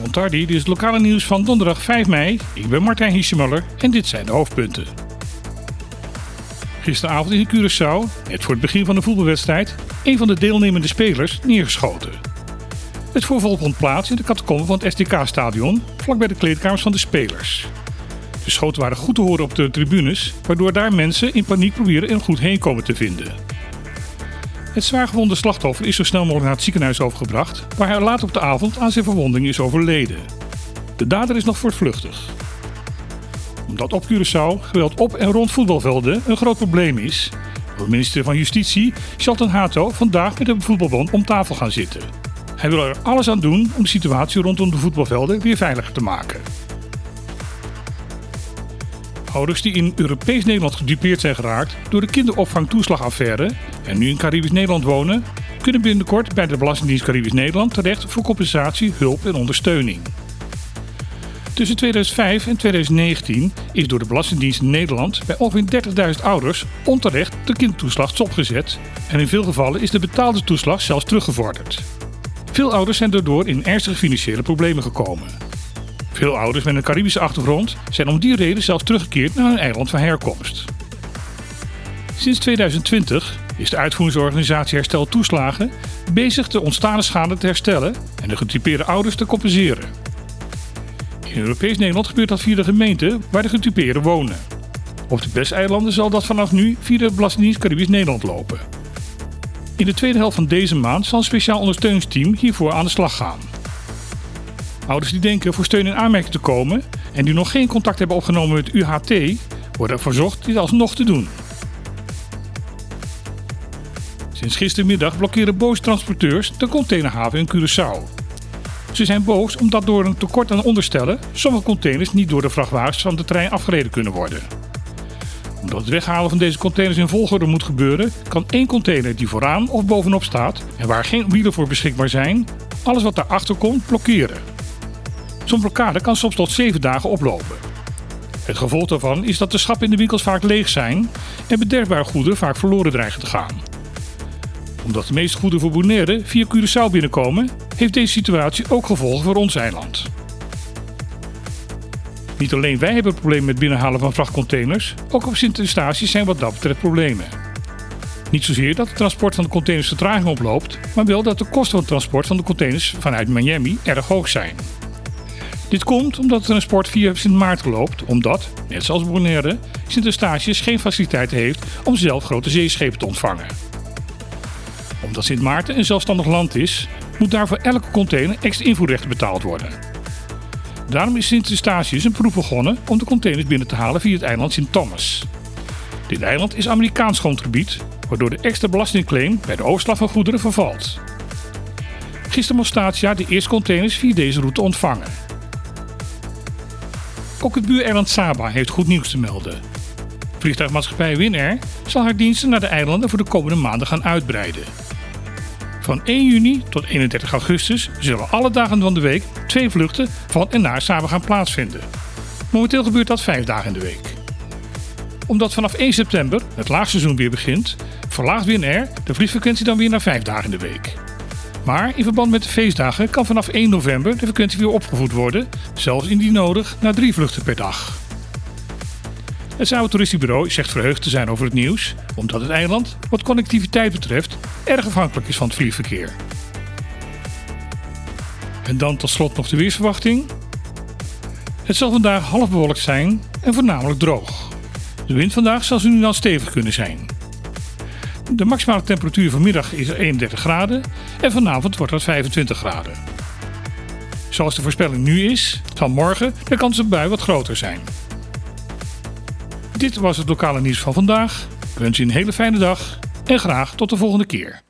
Montardi, dit is het lokale nieuws van donderdag 5 mei. Ik ben Martijn Hiesemuller en dit zijn de hoofdpunten. Gisteravond in Curaçao, net voor het begin van de voetbalwedstrijd, een van de deelnemende spelers neergeschoten. Het voorval vond plaats in de catacombe van het STK-stadion, vlakbij de kleedkamers van de spelers. De schoten waren goed te horen op de tribunes, waardoor daar mensen in paniek proberen een goed heenkomen te vinden. Het zwaargewonde slachtoffer is zo snel mogelijk naar het ziekenhuis overgebracht, waar hij laat op de avond aan zijn verwonding is overleden. De dader is nog voortvluchtig. Omdat op Curaçao geweld op en rond voetbalvelden een groot probleem is, wil minister van Justitie, Shalton Hato, vandaag met de voetbalbond om tafel gaan zitten. Hij wil er alles aan doen om de situatie rondom de voetbalvelden weer veiliger te maken. Ouders die in Europees Nederland gedupeerd zijn geraakt door de kinderopvangtoeslagaffaire en nu in Caribisch Nederland wonen, kunnen binnenkort bij de Belastingdienst Caribisch Nederland terecht voor compensatie, hulp en ondersteuning. Tussen 2005 en 2019 is door de Belastingdienst Nederland bij ongeveer 30.000 ouders onterecht de kindertoeslag stopgezet en in veel gevallen is de betaalde toeslag zelfs teruggevorderd. Veel ouders zijn daardoor in ernstige financiële problemen gekomen. Veel ouders met een Caribische achtergrond zijn om die reden zelfs teruggekeerd naar hun eiland van herkomst. Sinds 2020 is de uitvoeringsorganisatie Herstel Toeslagen bezig de ontstane schade te herstellen en de getypeerde ouders te compenseren. In Europees Nederland gebeurt dat via de gemeente waar de getypeerden wonen. Op de Besteilanden zal dat vanaf nu via de Belastingdienst Caribisch Nederland lopen. In de tweede helft van deze maand zal een speciaal ondersteuningsteam hiervoor aan de slag gaan. Ouders die denken voor steun in aanmerking te komen en die nog geen contact hebben opgenomen met UHT, worden er verzocht dit alsnog te doen. Sinds gistermiddag blokkeren boze transporteurs de containerhaven in Curaçao. Ze zijn boos omdat door een tekort aan onderstellen sommige containers niet door de vrachtwagens van de trein afgereden kunnen worden. Omdat het weghalen van deze containers in volgorde moet gebeuren, kan één container die vooraan of bovenop staat en waar geen wielen voor beschikbaar zijn, alles wat daarachter komt blokkeren. Zo'n blokkade kan soms tot 7 dagen oplopen. Het gevolg daarvan is dat de schappen in de winkels vaak leeg zijn en bederfbare goederen vaak verloren dreigen te gaan. Omdat de meeste goederen voor Bonaire via Curaçao binnenkomen, heeft deze situatie ook gevolgen voor ons eiland. Niet alleen wij hebben problemen met binnenhalen van vrachtcontainers, ook op Sint-Eustatius zijn wat dat betreft problemen. Niet zozeer dat het transport van de containers vertraging oploopt, maar wel dat de kosten van het transport van de containers vanuit Miami erg hoog zijn. Dit komt omdat het transport via Sint Maarten loopt, omdat, net zoals Bonaire, Sint Eustatius geen faciliteiten heeft om zelf grote zeeschepen te ontvangen. Omdat Sint Maarten een zelfstandig land is, moet daarvoor elke container extra invoerrechten betaald worden. Daarom is Sint Eustatius een proef begonnen om de containers binnen te halen via het eiland Sint Thomas. Dit eiland is Amerikaans grondgebied, waardoor de extra belastingclaim bij de overslag van goederen vervalt. Gisteren moest Statia de eerste containers via deze route ontvangen. Ook het buureiland Saba heeft goed nieuws te melden. Vliegtuigmaatschappij Winair zal haar diensten naar de eilanden voor de komende maanden gaan uitbreiden. Van 1 juni tot 31 augustus zullen alle dagen van de week twee vluchten van en naar Saba gaan plaatsvinden. Momenteel gebeurt dat vijf dagen in de week. Omdat vanaf 1 september het laagseizoen weer begint, verlaagt Winair de vliegfrequentie dan weer naar vijf dagen in de week. Maar in verband met de feestdagen kan vanaf 1 november de frequentie weer opgevoed worden, zelfs indien nodig naar drie vluchten per dag. Het Sauer Toeristibureau zegt verheugd te zijn over het nieuws, omdat het eiland, wat connectiviteit betreft, erg afhankelijk is van het vliegverkeer. En dan tot slot nog de weersverwachting. Het zal vandaag half bewolkt zijn en voornamelijk droog. De wind vandaag zal zo nu dan stevig kunnen zijn. De maximale temperatuur vanmiddag is 31 graden en vanavond wordt dat 25 graden. Zoals de voorspelling nu is, zal morgen de kans op bui wat groter zijn. Dit was het lokale nieuws van vandaag. Wens u een hele fijne dag en graag tot de volgende keer.